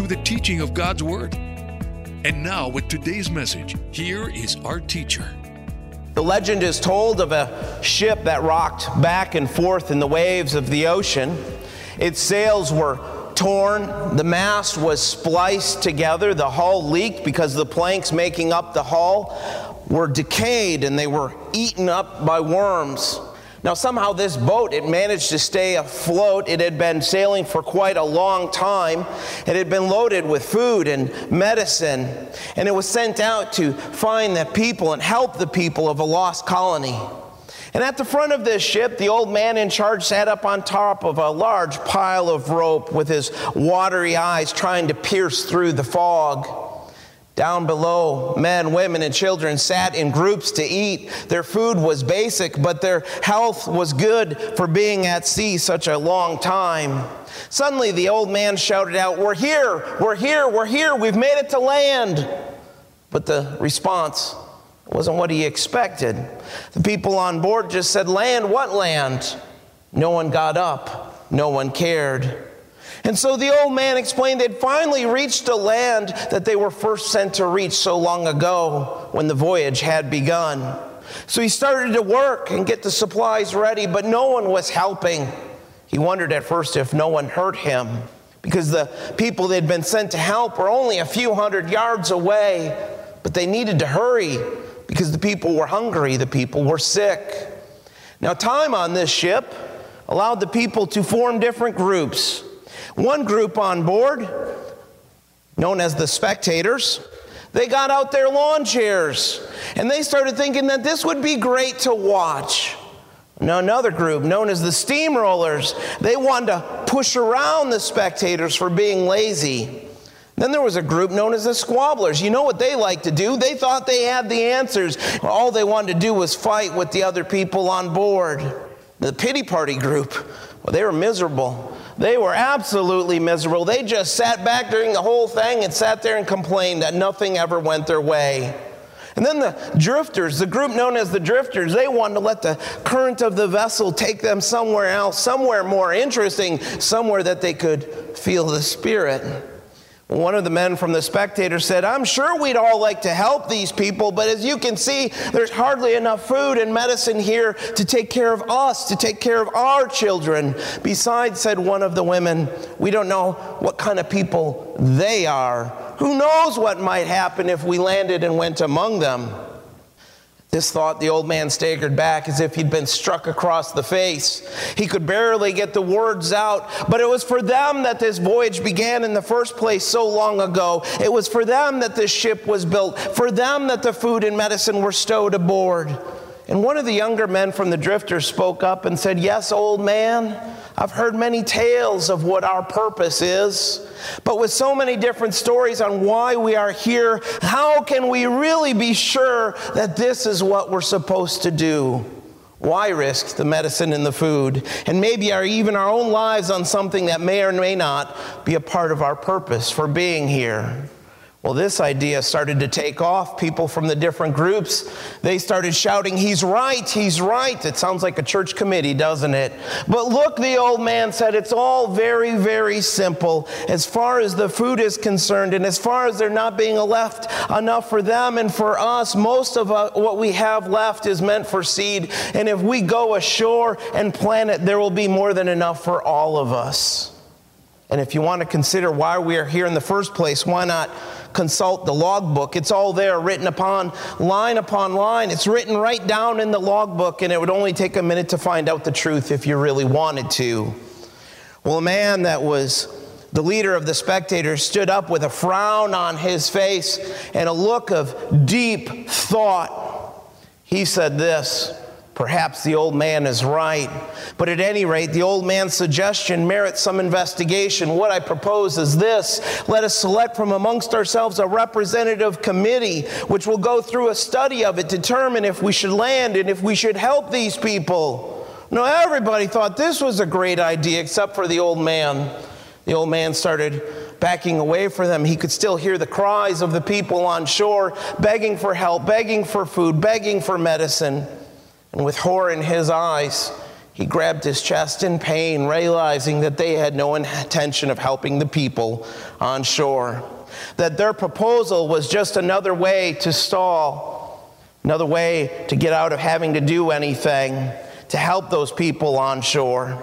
through the teaching of God's Word. And now, with today's message, here is our teacher. The legend is told of a ship that rocked back and forth in the waves of the ocean. Its sails were torn, the mast was spliced together, the hull leaked because the planks making up the hull were decayed and they were eaten up by worms. Now, somehow, this boat, it managed to stay afloat. It had been sailing for quite a long time. It had been loaded with food and medicine, and it was sent out to find the people and help the people of a lost colony. And at the front of this ship, the old man in charge sat up on top of a large pile of rope with his watery eyes trying to pierce through the fog. Down below, men, women, and children sat in groups to eat. Their food was basic, but their health was good for being at sea such a long time. Suddenly, the old man shouted out, We're here, we're here, we're here, we've made it to land. But the response wasn't what he expected. The people on board just said, Land, what land? No one got up, no one cared. And so the old man explained they'd finally reached a land that they were first sent to reach so long ago when the voyage had begun. So he started to work and get the supplies ready, but no one was helping. He wondered at first if no one hurt him because the people they'd been sent to help were only a few hundred yards away, but they needed to hurry because the people were hungry, the people were sick. Now, time on this ship allowed the people to form different groups. One group on board, known as the spectators, they got out their lawn chairs and they started thinking that this would be great to watch. Now, another group, known as the steamrollers, they wanted to push around the spectators for being lazy. Then there was a group known as the squabblers. You know what they like to do? They thought they had the answers. All they wanted to do was fight with the other people on board. The pity party group, well, they were miserable. They were absolutely miserable. They just sat back during the whole thing and sat there and complained that nothing ever went their way. And then the drifters, the group known as the drifters, they wanted to let the current of the vessel take them somewhere else, somewhere more interesting, somewhere that they could feel the spirit. One of the men from the spectators said, I'm sure we'd all like to help these people, but as you can see, there's hardly enough food and medicine here to take care of us, to take care of our children. Besides, said one of the women, we don't know what kind of people they are. Who knows what might happen if we landed and went among them? This thought, the old man staggered back as if he'd been struck across the face. He could barely get the words out, but it was for them that this voyage began in the first place so long ago. It was for them that this ship was built, for them that the food and medicine were stowed aboard. And one of the younger men from the drifters spoke up and said, Yes, old man, I've heard many tales of what our purpose is. But with so many different stories on why we are here, how can we really be sure that this is what we're supposed to do? Why risk the medicine and the food, and maybe our, even our own lives on something that may or may not be a part of our purpose for being here? Well, this idea started to take off. People from the different groups, they started shouting, He's right, he's right. It sounds like a church committee, doesn't it? But look, the old man said, it's all very, very simple as far as the food is concerned, and as far as there not being left enough for them and for us. Most of uh, what we have left is meant for seed, and if we go ashore and plant it, there will be more than enough for all of us. And if you want to consider why we are here in the first place, why not? Consult the logbook. It's all there, written upon line upon line. It's written right down in the logbook, and it would only take a minute to find out the truth if you really wanted to. Well, a man that was the leader of the spectators stood up with a frown on his face and a look of deep thought. He said this Perhaps the old man is right. But at any rate, the old man's suggestion merits some investigation. What I propose is this let us select from amongst ourselves a representative committee which will go through a study of it, determine if we should land and if we should help these people. No, everybody thought this was a great idea except for the old man. The old man started backing away from them. He could still hear the cries of the people on shore, begging for help, begging for food, begging for medicine. And with horror in his eyes, he grabbed his chest in pain, realizing that they had no intention of helping the people on shore. That their proposal was just another way to stall, another way to get out of having to do anything to help those people on shore.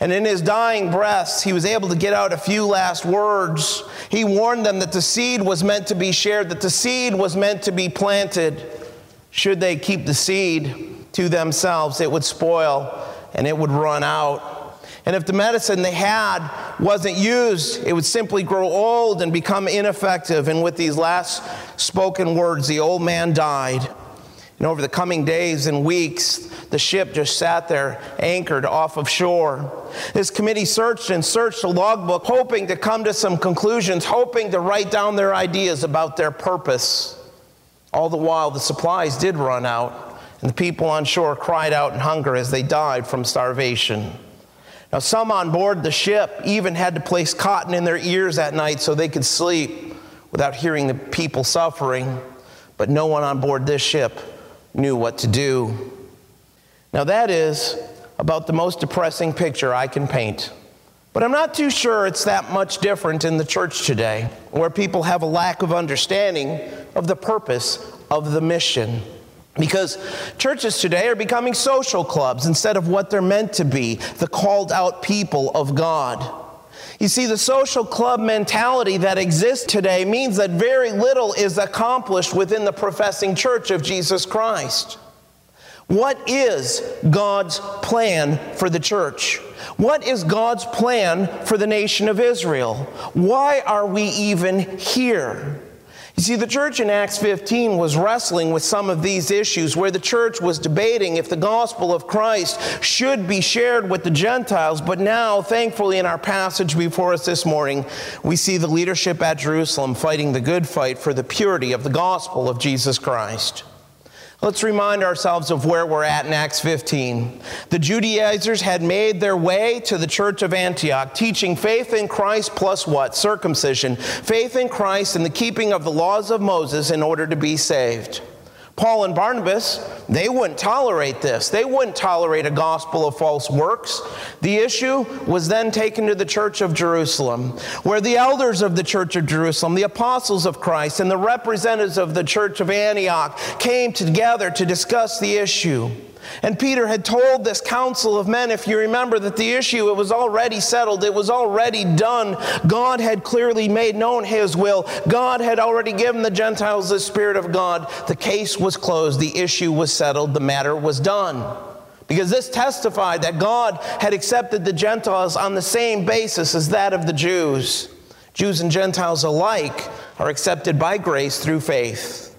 And in his dying breaths, he was able to get out a few last words. He warned them that the seed was meant to be shared, that the seed was meant to be planted. Should they keep the seed, to themselves, it would spoil and it would run out. And if the medicine they had wasn't used, it would simply grow old and become ineffective. And with these last spoken words, the old man died. And over the coming days and weeks, the ship just sat there, anchored off of shore. This committee searched and searched the logbook, hoping to come to some conclusions, hoping to write down their ideas about their purpose. All the while, the supplies did run out and the people on shore cried out in hunger as they died from starvation. Now, some on board the ship even had to place cotton in their ears at night so they could sleep without hearing the people suffering, but no one on board this ship knew what to do. Now, that is about the most depressing picture I can paint. But I'm not too sure it's that much different in the church today, where people have a lack of understanding of the purpose of the mission. Because churches today are becoming social clubs instead of what they're meant to be the called out people of God. You see, the social club mentality that exists today means that very little is accomplished within the professing church of Jesus Christ. What is God's plan for the church? What is God's plan for the nation of Israel? Why are we even here? You see, the church in Acts 15 was wrestling with some of these issues where the church was debating if the gospel of Christ should be shared with the Gentiles. But now, thankfully, in our passage before us this morning, we see the leadership at Jerusalem fighting the good fight for the purity of the gospel of Jesus Christ. Let's remind ourselves of where we're at in Acts 15. The Judaizers had made their way to the church of Antioch, teaching faith in Christ plus what? Circumcision. Faith in Christ and the keeping of the laws of Moses in order to be saved. Paul and Barnabas, they wouldn't tolerate this. They wouldn't tolerate a gospel of false works. The issue was then taken to the church of Jerusalem, where the elders of the church of Jerusalem, the apostles of Christ, and the representatives of the church of Antioch came together to discuss the issue. And Peter had told this council of men, if you remember, that the issue it was already settled, it was already done. God had clearly made known his will. God had already given the Gentiles the Spirit of God. The case was closed, the issue was settled, the matter was done. Because this testified that God had accepted the Gentiles on the same basis as that of the Jews. Jews and Gentiles alike are accepted by grace through faith.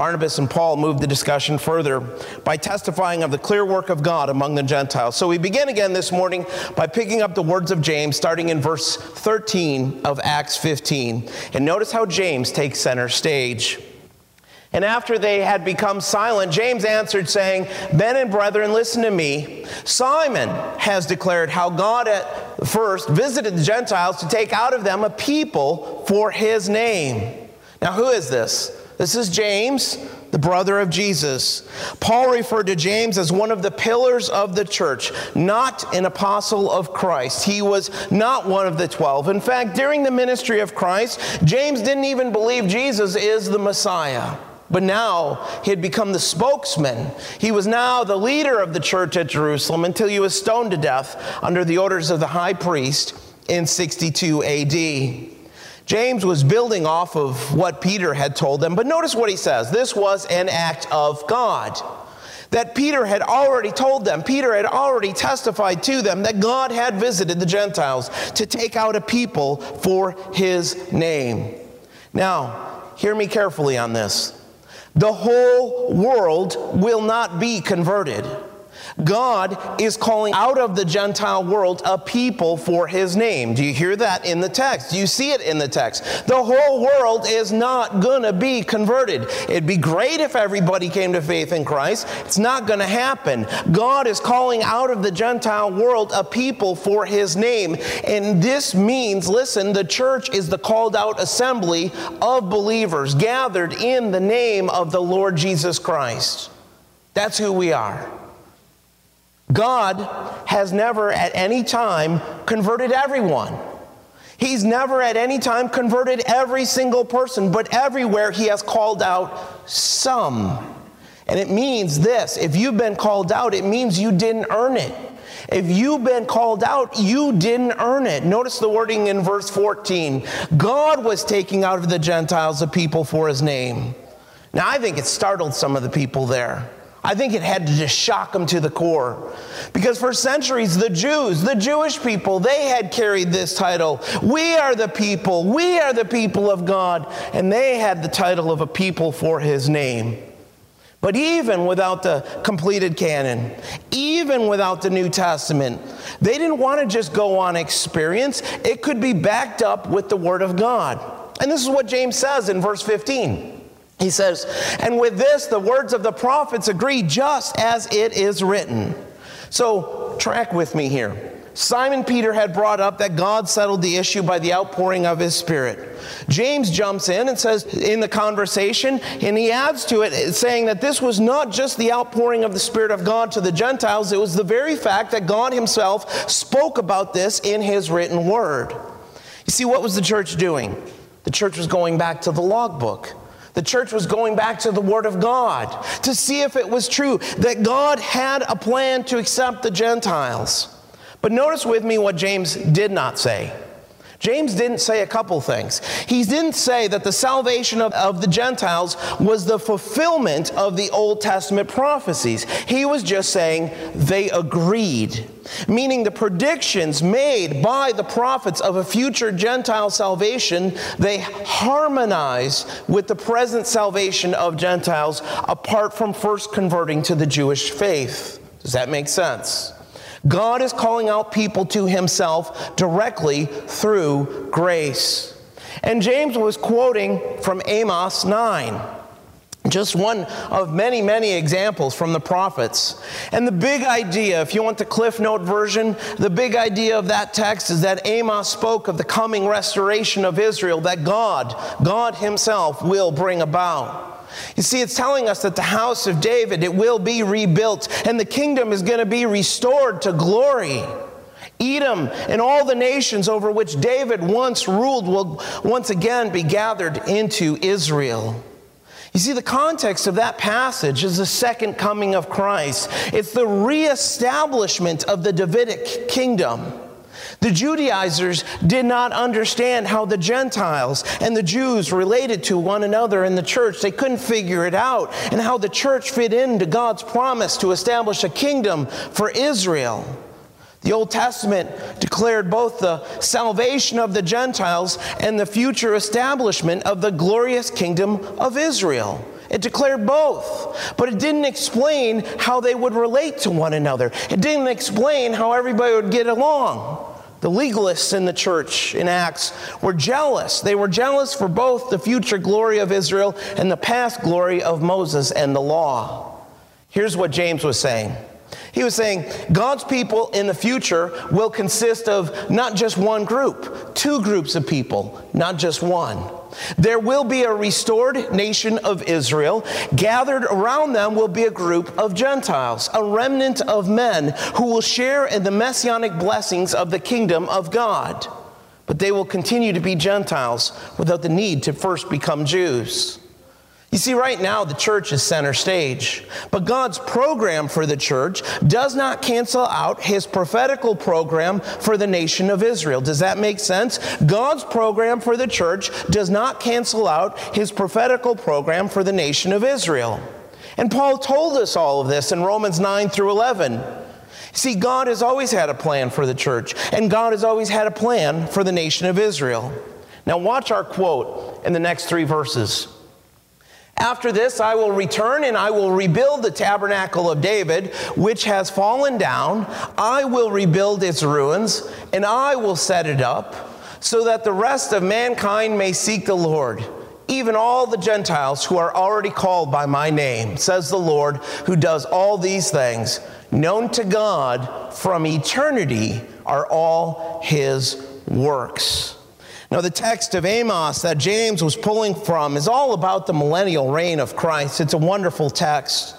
Barnabas and Paul moved the discussion further by testifying of the clear work of God among the Gentiles. So we begin again this morning by picking up the words of James, starting in verse 13 of Acts 15. And notice how James takes center stage. And after they had become silent, James answered, saying, Men and brethren, listen to me. Simon has declared how God at first visited the Gentiles to take out of them a people for his name. Now, who is this? This is James, the brother of Jesus. Paul referred to James as one of the pillars of the church, not an apostle of Christ. He was not one of the 12. In fact, during the ministry of Christ, James didn't even believe Jesus is the Messiah. But now he had become the spokesman. He was now the leader of the church at Jerusalem until he was stoned to death under the orders of the high priest in 62 AD. James was building off of what Peter had told them, but notice what he says. This was an act of God. That Peter had already told them, Peter had already testified to them that God had visited the Gentiles to take out a people for his name. Now, hear me carefully on this. The whole world will not be converted. God is calling out of the Gentile world a people for his name. Do you hear that in the text? Do you see it in the text? The whole world is not going to be converted. It'd be great if everybody came to faith in Christ. It's not going to happen. God is calling out of the Gentile world a people for his name. And this means, listen, the church is the called out assembly of believers gathered in the name of the Lord Jesus Christ. That's who we are. God has never at any time converted everyone. He's never at any time converted every single person, but everywhere He has called out some. And it means this if you've been called out, it means you didn't earn it. If you've been called out, you didn't earn it. Notice the wording in verse 14 God was taking out of the Gentiles a people for His name. Now, I think it startled some of the people there. I think it had to just shock them to the core. Because for centuries, the Jews, the Jewish people, they had carried this title. We are the people, we are the people of God. And they had the title of a people for his name. But even without the completed canon, even without the New Testament, they didn't want to just go on experience. It could be backed up with the Word of God. And this is what James says in verse 15. He says, and with this, the words of the prophets agree just as it is written. So, track with me here. Simon Peter had brought up that God settled the issue by the outpouring of his Spirit. James jumps in and says, in the conversation, and he adds to it, saying that this was not just the outpouring of the Spirit of God to the Gentiles, it was the very fact that God himself spoke about this in his written word. You see, what was the church doing? The church was going back to the logbook. The church was going back to the Word of God to see if it was true that God had a plan to accept the Gentiles. But notice with me what James did not say. James didn't say a couple things. He didn't say that the salvation of, of the Gentiles was the fulfillment of the Old Testament prophecies. He was just saying they agreed, meaning the predictions made by the prophets of a future Gentile salvation, they harmonize with the present salvation of Gentiles apart from first converting to the Jewish faith. Does that make sense? God is calling out people to himself directly through grace. And James was quoting from Amos 9. Just one of many, many examples from the prophets. And the big idea, if you want the Cliff Note version, the big idea of that text is that Amos spoke of the coming restoration of Israel that God, God Himself, will bring about. You see, it's telling us that the house of David, it will be rebuilt and the kingdom is going to be restored to glory. Edom and all the nations over which David once ruled will once again be gathered into Israel. You see, the context of that passage is the second coming of Christ. It's the reestablishment of the Davidic kingdom. The Judaizers did not understand how the Gentiles and the Jews related to one another in the church. They couldn't figure it out, and how the church fit into God's promise to establish a kingdom for Israel. The Old Testament declared both the salvation of the Gentiles and the future establishment of the glorious kingdom of Israel. It declared both, but it didn't explain how they would relate to one another. It didn't explain how everybody would get along. The legalists in the church in Acts were jealous. They were jealous for both the future glory of Israel and the past glory of Moses and the law. Here's what James was saying. He was saying God's people in the future will consist of not just one group, two groups of people, not just one. There will be a restored nation of Israel. Gathered around them will be a group of Gentiles, a remnant of men who will share in the messianic blessings of the kingdom of God. But they will continue to be Gentiles without the need to first become Jews. You see, right now the church is center stage, but God's program for the church does not cancel out his prophetical program for the nation of Israel. Does that make sense? God's program for the church does not cancel out his prophetical program for the nation of Israel. And Paul told us all of this in Romans 9 through 11. See, God has always had a plan for the church, and God has always had a plan for the nation of Israel. Now, watch our quote in the next three verses. After this, I will return and I will rebuild the tabernacle of David, which has fallen down. I will rebuild its ruins, and I will set it up, so that the rest of mankind may seek the Lord, even all the Gentiles who are already called by my name, says the Lord, who does all these things. Known to God from eternity are all his works. Now, the text of Amos that James was pulling from is all about the millennial reign of Christ. It's a wonderful text.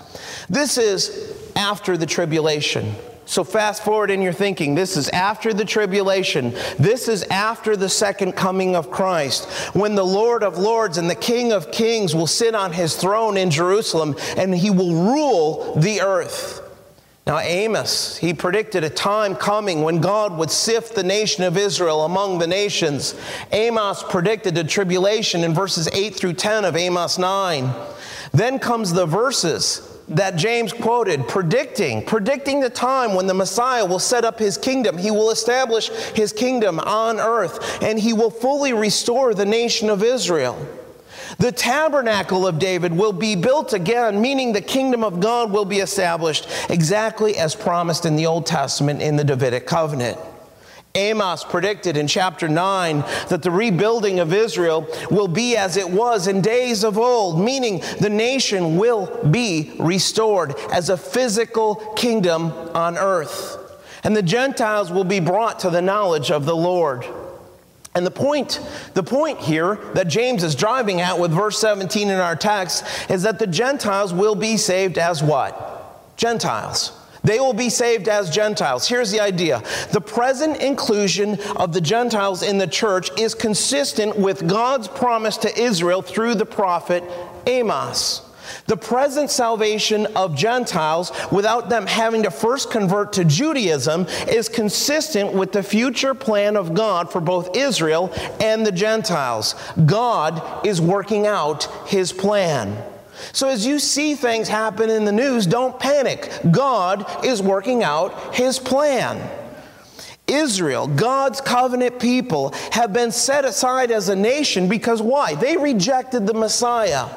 This is after the tribulation. So, fast forward in your thinking. This is after the tribulation. This is after the second coming of Christ, when the Lord of Lords and the King of Kings will sit on his throne in Jerusalem and he will rule the earth. Now, Amos, he predicted a time coming when God would sift the nation of Israel among the nations. Amos predicted the tribulation in verses 8 through 10 of Amos 9. Then comes the verses that James quoted, predicting, predicting the time when the Messiah will set up his kingdom. He will establish his kingdom on earth, and he will fully restore the nation of Israel. The tabernacle of David will be built again, meaning the kingdom of God will be established exactly as promised in the Old Testament in the Davidic covenant. Amos predicted in chapter 9 that the rebuilding of Israel will be as it was in days of old, meaning the nation will be restored as a physical kingdom on earth. And the Gentiles will be brought to the knowledge of the Lord. And the point, the point here that James is driving at with verse 17 in our text is that the Gentiles will be saved as what? Gentiles. They will be saved as Gentiles. Here's the idea the present inclusion of the Gentiles in the church is consistent with God's promise to Israel through the prophet Amos. The present salvation of Gentiles, without them having to first convert to Judaism, is consistent with the future plan of God for both Israel and the Gentiles. God is working out his plan. So, as you see things happen in the news, don't panic. God is working out his plan. Israel, God's covenant people, have been set aside as a nation because why? They rejected the Messiah.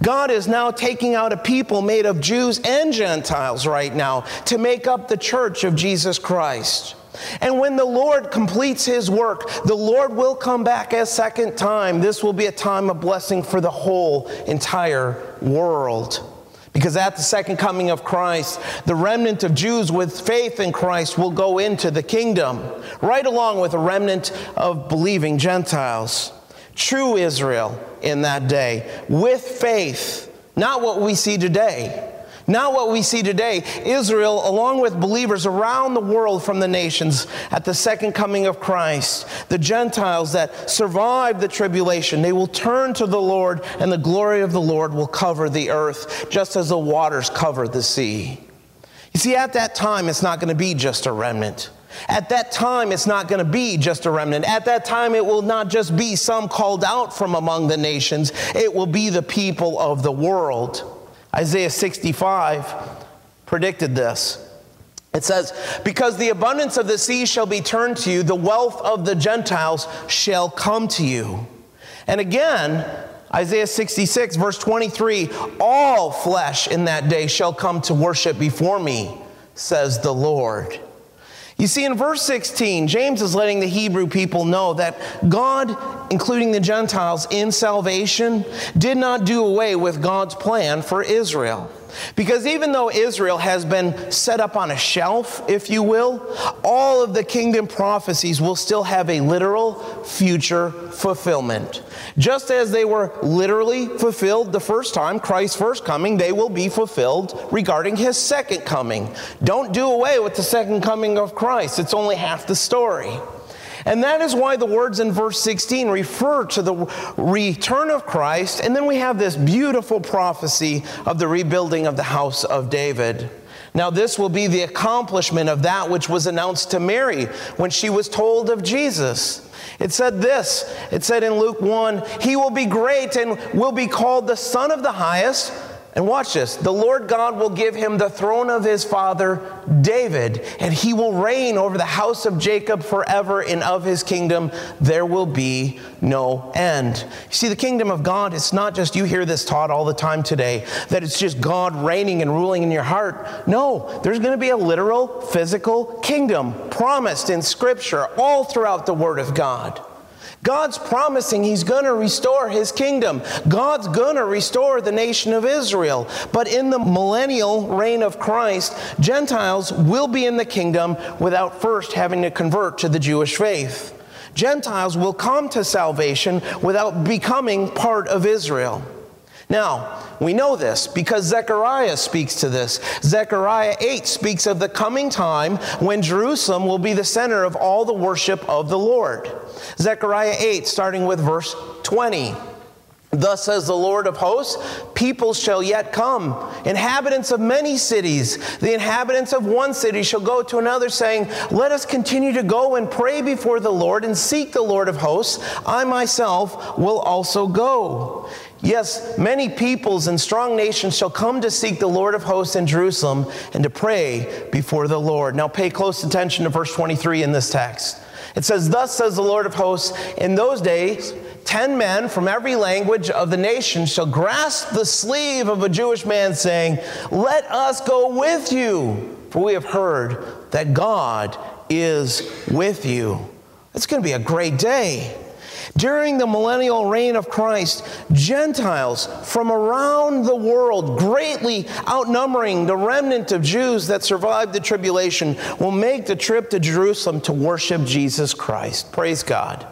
God is now taking out a people made of Jews and Gentiles right now to make up the church of Jesus Christ. And when the Lord completes his work, the Lord will come back a second time. This will be a time of blessing for the whole entire world. Because at the second coming of Christ, the remnant of Jews with faith in Christ will go into the kingdom, right along with a remnant of believing Gentiles true Israel in that day with faith, not what we see today. Not what we see today. Israel, along with believers around the world from the nations at the second coming of Christ, the Gentiles that survive the tribulation, they will turn to the Lord, and the glory of the Lord will cover the earth, just as the waters cover the sea. You see, at that time, it's not going to be just a remnant. At that time, it's not going to be just a remnant. At that time, it will not just be some called out from among the nations, it will be the people of the world. Isaiah 65 predicted this. It says, Because the abundance of the sea shall be turned to you, the wealth of the Gentiles shall come to you. And again, Isaiah 66, verse 23 All flesh in that day shall come to worship before me, says the Lord. You see, in verse 16, James is letting the Hebrew people know that God, including the Gentiles in salvation, did not do away with God's plan for Israel. Because even though Israel has been set up on a shelf, if you will, all of the kingdom prophecies will still have a literal future fulfillment. Just as they were literally fulfilled the first time, Christ's first coming, they will be fulfilled regarding his second coming. Don't do away with the second coming of Christ, it's only half the story. And that is why the words in verse 16 refer to the return of Christ. And then we have this beautiful prophecy of the rebuilding of the house of David. Now, this will be the accomplishment of that which was announced to Mary when she was told of Jesus. It said this it said in Luke 1 He will be great and will be called the Son of the Highest. And watch this the Lord God will give him the throne of his father David, and he will reign over the house of Jacob forever, and of his kingdom there will be no end. You see, the kingdom of God, it's not just you hear this taught all the time today, that it's just God reigning and ruling in your heart. No, there's going to be a literal, physical kingdom promised in Scripture all throughout the Word of God. God's promising He's going to restore His kingdom. God's going to restore the nation of Israel. But in the millennial reign of Christ, Gentiles will be in the kingdom without first having to convert to the Jewish faith. Gentiles will come to salvation without becoming part of Israel. Now, we know this because Zechariah speaks to this. Zechariah 8 speaks of the coming time when Jerusalem will be the center of all the worship of the Lord. Zechariah 8, starting with verse 20. Thus says the Lord of hosts, people shall yet come, inhabitants of many cities. The inhabitants of one city shall go to another, saying, Let us continue to go and pray before the Lord and seek the Lord of hosts. I myself will also go. Yes, many peoples and strong nations shall come to seek the Lord of hosts in Jerusalem and to pray before the Lord. Now pay close attention to verse 23 in this text. It says, Thus says the Lord of hosts, in those days, ten men from every language of the nation shall grasp the sleeve of a Jewish man, saying, Let us go with you, for we have heard that God is with you. It's going to be a great day. During the millennial reign of Christ, Gentiles from around the world, greatly outnumbering the remnant of Jews that survived the tribulation, will make the trip to Jerusalem to worship Jesus Christ. Praise God.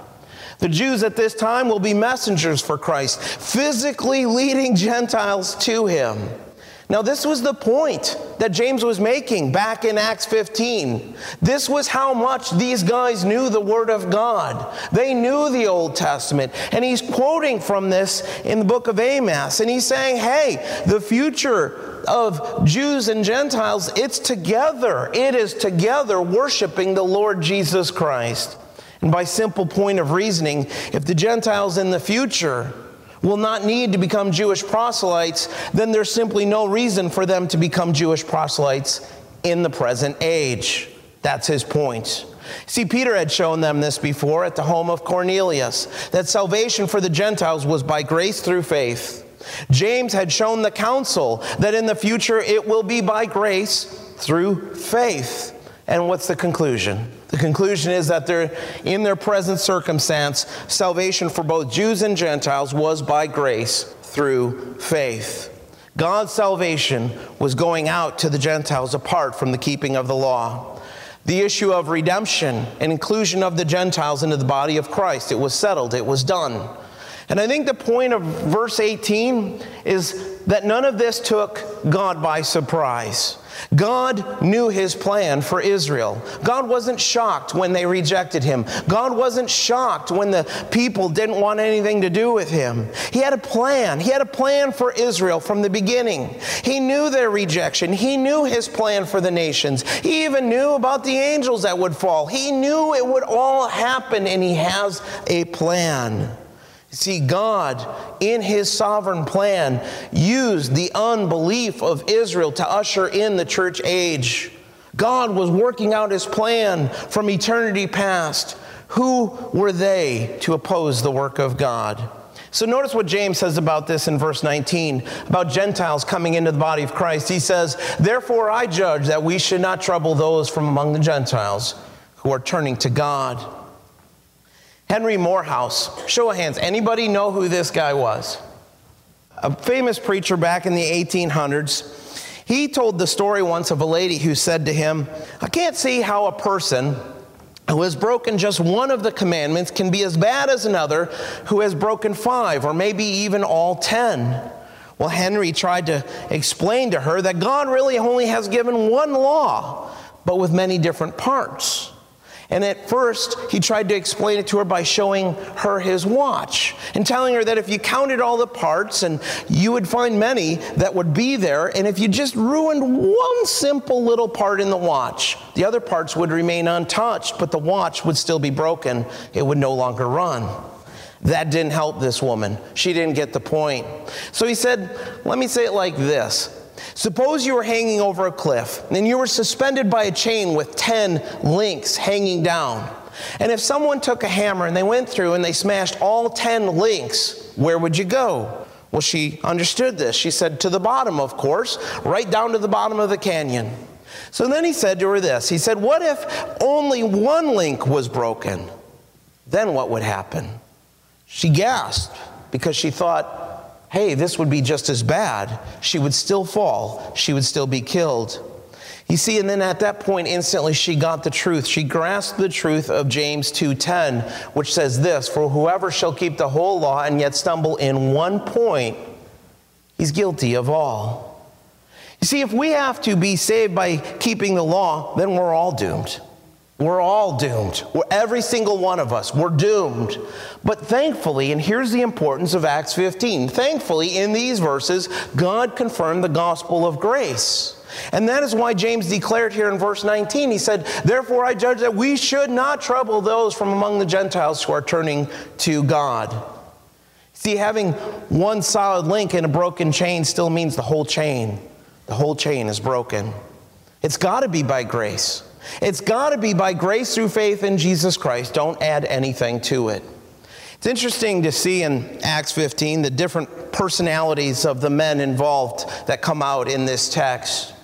The Jews at this time will be messengers for Christ, physically leading Gentiles to him. Now, this was the point that James was making back in Acts 15. This was how much these guys knew the Word of God. They knew the Old Testament. And he's quoting from this in the book of Amos. And he's saying, hey, the future of Jews and Gentiles, it's together. It is together worshiping the Lord Jesus Christ. And by simple point of reasoning, if the Gentiles in the future will not need to become Jewish proselytes, then there's simply no reason for them to become Jewish proselytes in the present age. That's his point. See, Peter had shown them this before at the home of Cornelius that salvation for the Gentiles was by grace through faith. James had shown the council that in the future it will be by grace through faith. And what's the conclusion? The conclusion is that in their present circumstance, salvation for both Jews and Gentiles was by grace through faith. God's salvation was going out to the Gentiles apart from the keeping of the law. The issue of redemption and inclusion of the Gentiles into the body of Christ, it was settled, it was done. And I think the point of verse 18 is that none of this took God by surprise. God knew his plan for Israel. God wasn't shocked when they rejected him. God wasn't shocked when the people didn't want anything to do with him. He had a plan. He had a plan for Israel from the beginning. He knew their rejection. He knew his plan for the nations. He even knew about the angels that would fall. He knew it would all happen, and he has a plan. See, God, in His sovereign plan, used the unbelief of Israel to usher in the church age. God was working out His plan from eternity past. Who were they to oppose the work of God? So notice what James says about this in verse 19 about Gentiles coming into the body of Christ. He says, Therefore I judge that we should not trouble those from among the Gentiles who are turning to God. Henry Moorhouse. Show of hands. Anybody know who this guy was? A famous preacher back in the 1800s. He told the story once of a lady who said to him, I can't see how a person who has broken just one of the commandments can be as bad as another who has broken five or maybe even all ten. Well, Henry tried to explain to her that God really only has given one law, but with many different parts. And at first, he tried to explain it to her by showing her his watch and telling her that if you counted all the parts, and you would find many that would be there, and if you just ruined one simple little part in the watch, the other parts would remain untouched, but the watch would still be broken. It would no longer run. That didn't help this woman. She didn't get the point. So he said, Let me say it like this. Suppose you were hanging over a cliff and you were suspended by a chain with 10 links hanging down. And if someone took a hammer and they went through and they smashed all 10 links, where would you go? Well, she understood this. She said, To the bottom, of course, right down to the bottom of the canyon. So then he said to her this He said, What if only one link was broken? Then what would happen? She gasped because she thought, hey, this would be just as bad. She would still fall, she would still be killed. You see, and then at that point instantly she got the truth. She grasped the truth of James 2:10, which says this, for whoever shall keep the whole law and yet stumble in one point, he's guilty of all. You see, if we have to be saved by keeping the law, then we're all doomed. We're all doomed. We're, every single one of us, we're doomed. But thankfully, and here's the importance of Acts 15 thankfully, in these verses, God confirmed the gospel of grace. And that is why James declared here in verse 19, he said, Therefore I judge that we should not trouble those from among the Gentiles who are turning to God. See, having one solid link in a broken chain still means the whole chain. The whole chain is broken. It's got to be by grace. It's got to be by grace through faith in Jesus Christ. Don't add anything to it. It's interesting to see in Acts 15 the different personalities of the men involved that come out in this text.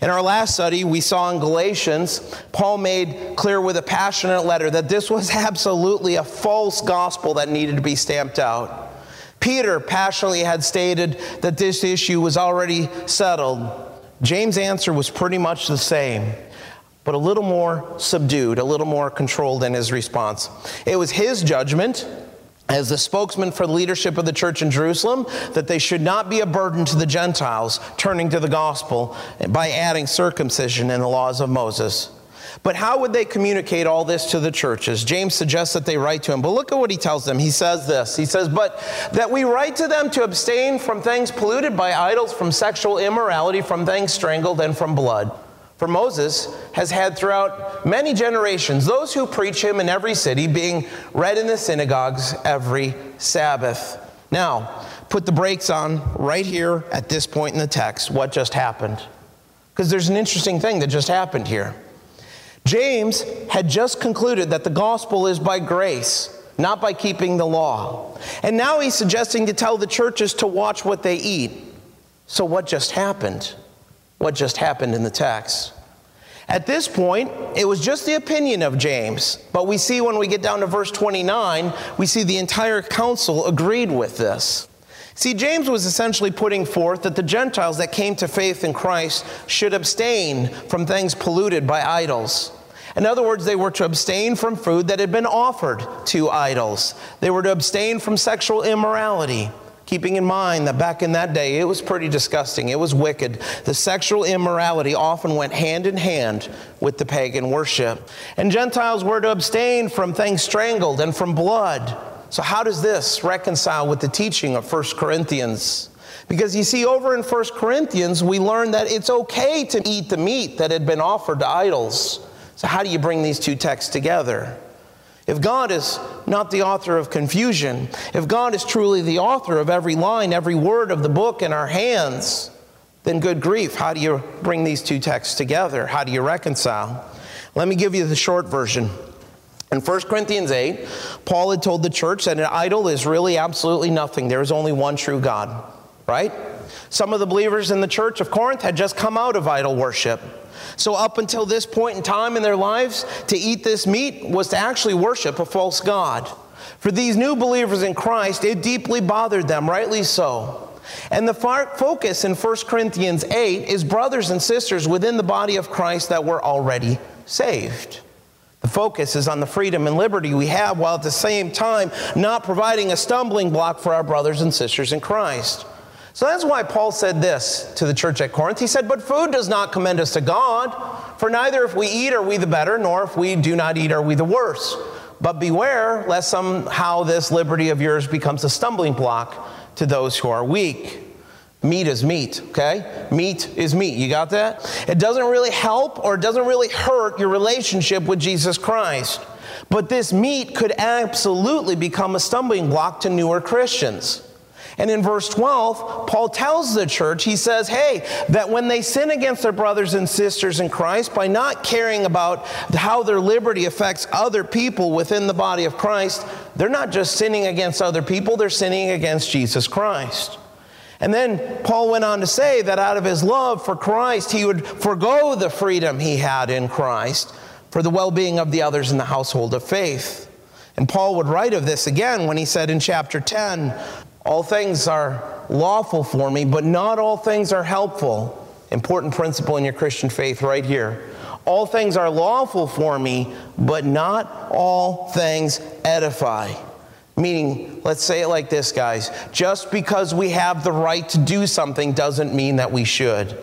In our last study, we saw in Galatians, Paul made clear with a passionate letter that this was absolutely a false gospel that needed to be stamped out. Peter passionately had stated that this issue was already settled. James' answer was pretty much the same but a little more subdued, a little more controlled in his response. It was his judgment as the spokesman for the leadership of the church in Jerusalem that they should not be a burden to the Gentiles turning to the gospel by adding circumcision in the laws of Moses. But how would they communicate all this to the churches? James suggests that they write to him. But look at what he tells them. He says this He says, But that we write to them to abstain from things polluted by idols, from sexual immorality, from things strangled, and from blood. For Moses has had throughout many generations those who preach him in every city, being read in the synagogues every Sabbath. Now, put the brakes on right here at this point in the text. What just happened? Because there's an interesting thing that just happened here. James had just concluded that the gospel is by grace, not by keeping the law. And now he's suggesting to tell the churches to watch what they eat. So, what just happened? what just happened in the text. At this point, it was just the opinion of James, but we see when we get down to verse 29, we see the entire council agreed with this. See, James was essentially putting forth that the Gentiles that came to faith in Christ should abstain from things polluted by idols. In other words, they were to abstain from food that had been offered to idols. They were to abstain from sexual immorality keeping in mind that back in that day it was pretty disgusting, it was wicked. The sexual immorality often went hand in hand with the pagan worship. And Gentiles were to abstain from things strangled and from blood. So, how does this reconcile with the teaching of 1 Corinthians? Because you see, over in 1 Corinthians, we learn that it's okay to eat the meat that had been offered to idols. So, how do you bring these two texts together? If God is not the author of confusion, if God is truly the author of every line, every word of the book in our hands, then good grief, how do you bring these two texts together? How do you reconcile? Let me give you the short version. In 1 Corinthians 8, Paul had told the church that an idol is really absolutely nothing. There is only one true God, right? Some of the believers in the church of Corinth had just come out of idol worship. So, up until this point in time in their lives, to eat this meat was to actually worship a false God. For these new believers in Christ, it deeply bothered them, rightly so. And the focus in 1 Corinthians 8 is brothers and sisters within the body of Christ that were already saved. The focus is on the freedom and liberty we have while at the same time not providing a stumbling block for our brothers and sisters in Christ. So that's why Paul said this to the church at Corinth. He said, But food does not commend us to God, for neither if we eat are we the better, nor if we do not eat are we the worse. But beware lest somehow this liberty of yours becomes a stumbling block to those who are weak. Meat is meat, okay? Meat is meat. You got that? It doesn't really help or it doesn't really hurt your relationship with Jesus Christ. But this meat could absolutely become a stumbling block to newer Christians. And in verse 12, Paul tells the church, he says, hey, that when they sin against their brothers and sisters in Christ by not caring about how their liberty affects other people within the body of Christ, they're not just sinning against other people, they're sinning against Jesus Christ. And then Paul went on to say that out of his love for Christ, he would forego the freedom he had in Christ for the well being of the others in the household of faith. And Paul would write of this again when he said in chapter 10 all things are lawful for me, but not all things are helpful. Important principle in your Christian faith right here. All things are lawful for me, but not all things edify. Meaning, let's say it like this, guys. Just because we have the right to do something doesn't mean that we should.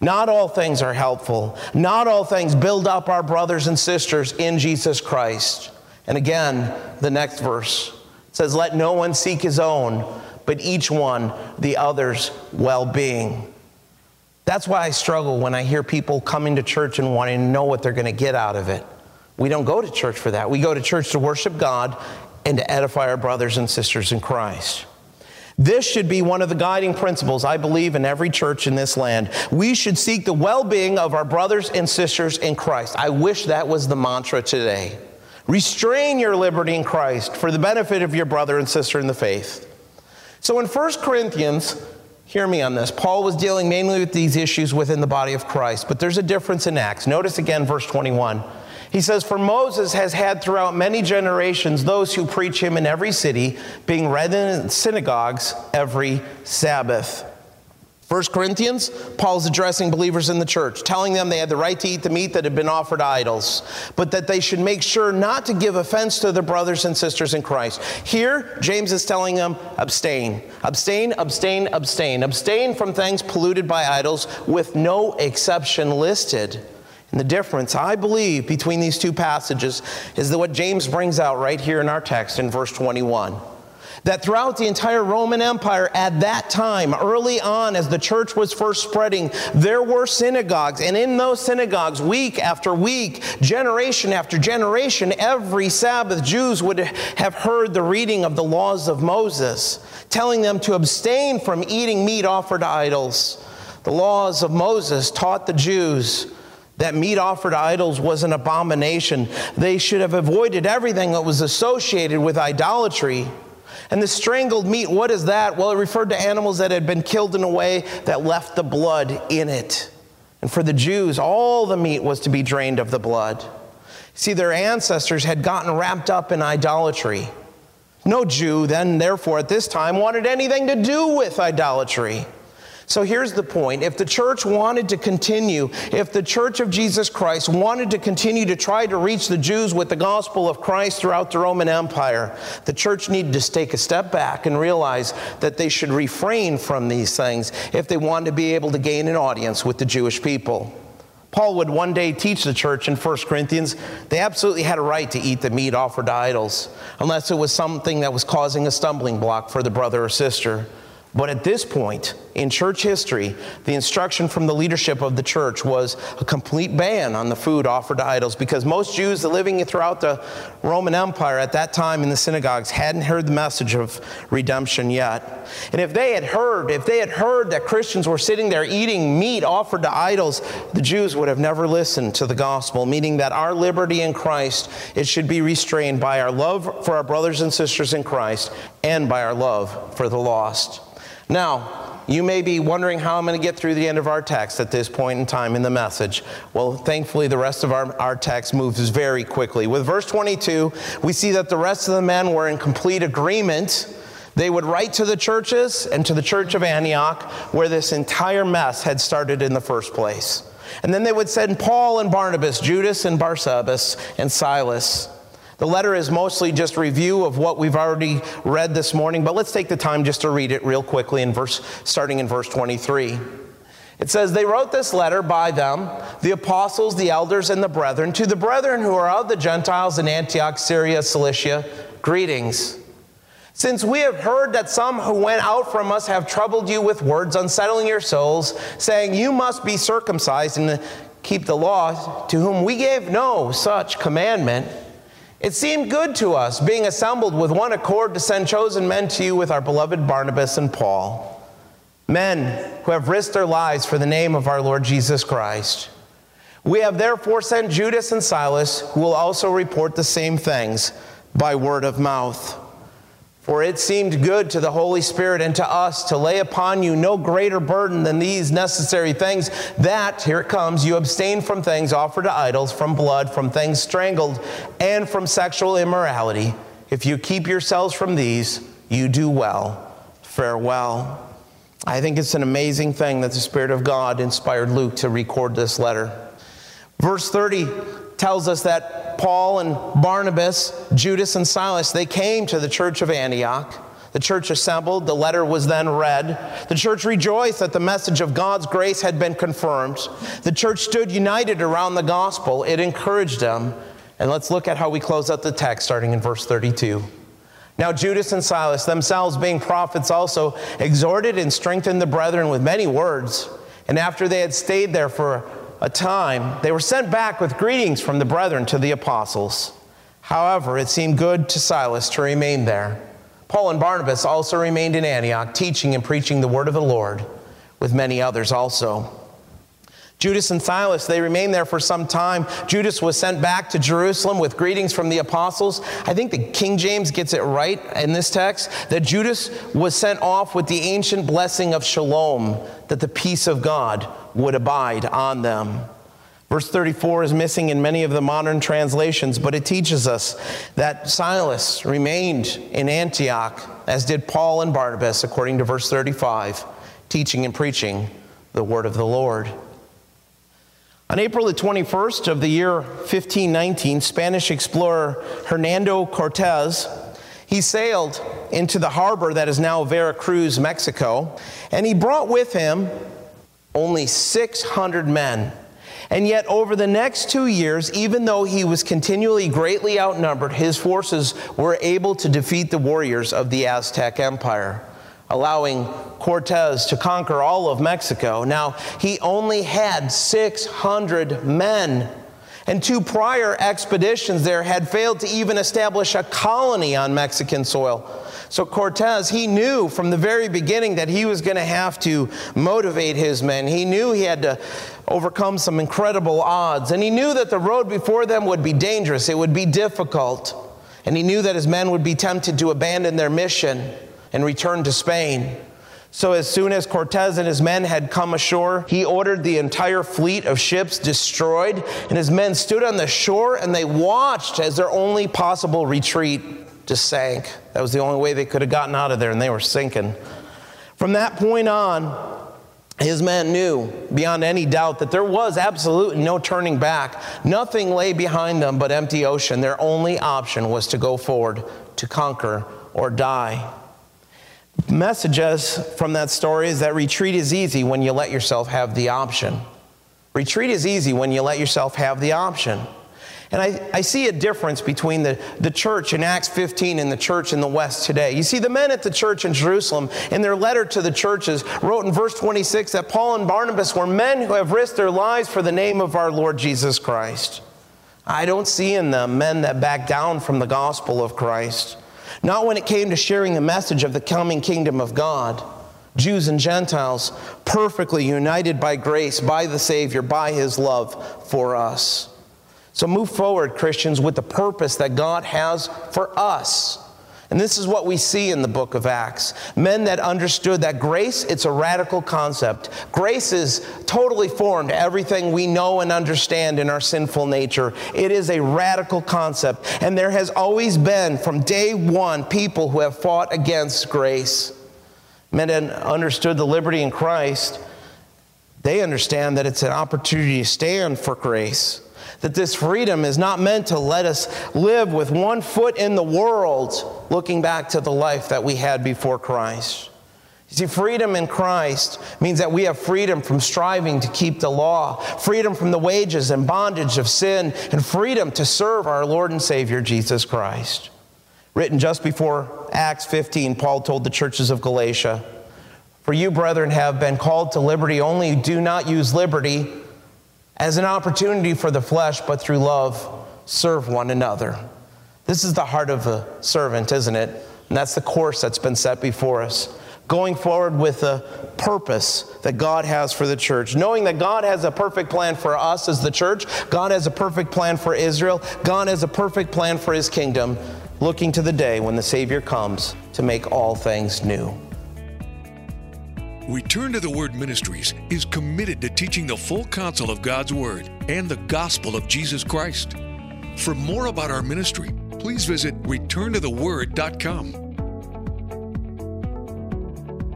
Not all things are helpful. Not all things build up our brothers and sisters in Jesus Christ. And again, the next verse says, Let no one seek his own, but each one the other's well being. That's why I struggle when I hear people coming to church and wanting to know what they're going to get out of it. We don't go to church for that. We go to church to worship God and to edify our brothers and sisters in Christ. This should be one of the guiding principles, I believe, in every church in this land. We should seek the well being of our brothers and sisters in Christ. I wish that was the mantra today. Restrain your liberty in Christ for the benefit of your brother and sister in the faith. So in 1 Corinthians, hear me on this, Paul was dealing mainly with these issues within the body of Christ, but there's a difference in Acts. Notice again verse 21. He says, For Moses has had throughout many generations those who preach him in every city, being read in synagogues every Sabbath. 1 Corinthians, Paul's addressing believers in the church, telling them they had the right to eat the meat that had been offered idols, but that they should make sure not to give offense to their brothers and sisters in Christ. Here, James is telling them abstain, abstain, abstain, abstain, abstain from things polluted by idols with no exception listed. And the difference, I believe, between these two passages is that what James brings out right here in our text in verse 21 that throughout the entire Roman Empire at that time, early on, as the church was first spreading, there were synagogues. And in those synagogues, week after week, generation after generation, every Sabbath, Jews would have heard the reading of the laws of Moses, telling them to abstain from eating meat offered to idols. The laws of Moses taught the Jews that meat offered to idols was an abomination. They should have avoided everything that was associated with idolatry. And the strangled meat, what is that? Well, it referred to animals that had been killed in a way that left the blood in it. And for the Jews, all the meat was to be drained of the blood. See, their ancestors had gotten wrapped up in idolatry. No Jew, then, therefore, at this time, wanted anything to do with idolatry. So here's the point. If the church wanted to continue, if the church of Jesus Christ wanted to continue to try to reach the Jews with the gospel of Christ throughout the Roman Empire, the church needed to take a step back and realize that they should refrain from these things if they wanted to be able to gain an audience with the Jewish people. Paul would one day teach the church in 1 Corinthians they absolutely had a right to eat the meat offered to idols, unless it was something that was causing a stumbling block for the brother or sister. But at this point in church history, the instruction from the leadership of the church was a complete ban on the food offered to idols because most Jews living throughout the Roman Empire at that time in the synagogues hadn't heard the message of redemption yet. And if they had heard, if they had heard that Christians were sitting there eating meat offered to idols, the Jews would have never listened to the gospel, meaning that our liberty in Christ, it should be restrained by our love for our brothers and sisters in Christ and by our love for the lost. Now, you may be wondering how I'm going to get through the end of our text at this point in time in the message. Well, thankfully, the rest of our, our text moves very quickly. With verse 22, we see that the rest of the men were in complete agreement. They would write to the churches and to the church of Antioch, where this entire mess had started in the first place. And then they would send Paul and Barnabas, Judas and Barsabbas, and Silas. The letter is mostly just review of what we've already read this morning, but let's take the time just to read it real quickly in verse starting in verse 23. It says, They wrote this letter by them, the apostles, the elders, and the brethren, to the brethren who are of the Gentiles in Antioch, Syria, Cilicia, greetings. Since we have heard that some who went out from us have troubled you with words, unsettling your souls, saying, You must be circumcised and keep the law, to whom we gave no such commandment It seemed good to us, being assembled with one accord, to send chosen men to you with our beloved Barnabas and Paul, men who have risked their lives for the name of our Lord Jesus Christ. We have therefore sent Judas and Silas, who will also report the same things by word of mouth. For it seemed good to the Holy Spirit and to us to lay upon you no greater burden than these necessary things, that, here it comes, you abstain from things offered to idols, from blood, from things strangled, and from sexual immorality. If you keep yourselves from these, you do well. Farewell. I think it's an amazing thing that the Spirit of God inspired Luke to record this letter. Verse 30 tells us that Paul and Barnabas, Judas and Silas, they came to the church of Antioch. The church assembled, the letter was then read. The church rejoiced that the message of God's grace had been confirmed. The church stood united around the gospel, it encouraged them. And let's look at how we close out the text starting in verse 32. Now, Judas and Silas, themselves being prophets, also exhorted and strengthened the brethren with many words. And after they had stayed there for a time, they were sent back with greetings from the brethren to the apostles. However, it seemed good to Silas to remain there. Paul and Barnabas also remained in Antioch, teaching and preaching the word of the Lord, with many others also. Judas and Silas, they remained there for some time. Judas was sent back to Jerusalem with greetings from the apostles. I think the King James gets it right in this text that Judas was sent off with the ancient blessing of shalom, that the peace of God would abide on them. Verse 34 is missing in many of the modern translations, but it teaches us that Silas remained in Antioch, as did Paul and Barnabas, according to verse 35, teaching and preaching the word of the Lord. On April the 21st of the year 1519, Spanish explorer Hernando Cortez, he sailed into the harbor that is now Veracruz, Mexico, and he brought with him only 600 men. And yet, over the next two years, even though he was continually greatly outnumbered, his forces were able to defeat the warriors of the Aztec Empire allowing Cortez to conquer all of Mexico. Now, he only had 600 men. And two prior expeditions there had failed to even establish a colony on Mexican soil. So Cortez, he knew from the very beginning that he was going to have to motivate his men. He knew he had to overcome some incredible odds. And he knew that the road before them would be dangerous, it would be difficult. And he knew that his men would be tempted to abandon their mission and return to Spain. So, as soon as Cortez and his men had come ashore, he ordered the entire fleet of ships destroyed, and his men stood on the shore and they watched as their only possible retreat just sank. That was the only way they could have gotten out of there, and they were sinking. From that point on, his men knew beyond any doubt that there was absolutely no turning back. Nothing lay behind them but empty ocean. Their only option was to go forward, to conquer or die messages from that story is that retreat is easy when you let yourself have the option. Retreat is easy when you let yourself have the option. And I, I see a difference between the, the church in Acts 15 and the church in the West today. You see, the men at the church in Jerusalem, in their letter to the churches, wrote in verse 26 that Paul and Barnabas were men who have risked their lives for the name of our Lord Jesus Christ. I don't see in them men that back down from the gospel of Christ. Not when it came to sharing the message of the coming kingdom of God. Jews and Gentiles, perfectly united by grace, by the Savior, by His love for us. So move forward, Christians, with the purpose that God has for us. And this is what we see in the book of Acts. Men that understood that grace, it's a radical concept. Grace is totally to everything we know and understand in our sinful nature. It is a radical concept. And there has always been, from day one, people who have fought against grace. Men that understood the liberty in Christ, they understand that it's an opportunity to stand for grace that this freedom is not meant to let us live with one foot in the world, looking back to the life that we had before Christ. You see, freedom in Christ means that we have freedom from striving to keep the law, freedom from the wages and bondage of sin, and freedom to serve our Lord and Savior Jesus Christ. Written just before Acts 15, Paul told the churches of Galatia, For you, brethren, have been called to liberty, only do not use liberty as an opportunity for the flesh, but through love, serve one another. This is the heart of a servant, isn't it? And that's the course that's been set before us. Going forward with the purpose that God has for the church, knowing that God has a perfect plan for us as the church, God has a perfect plan for Israel, God has a perfect plan for his kingdom, looking to the day when the Savior comes to make all things new. Return to the Word Ministries is committed to teaching the full counsel of God's Word and the gospel of Jesus Christ. For more about our ministry, please visit returntotheword.com.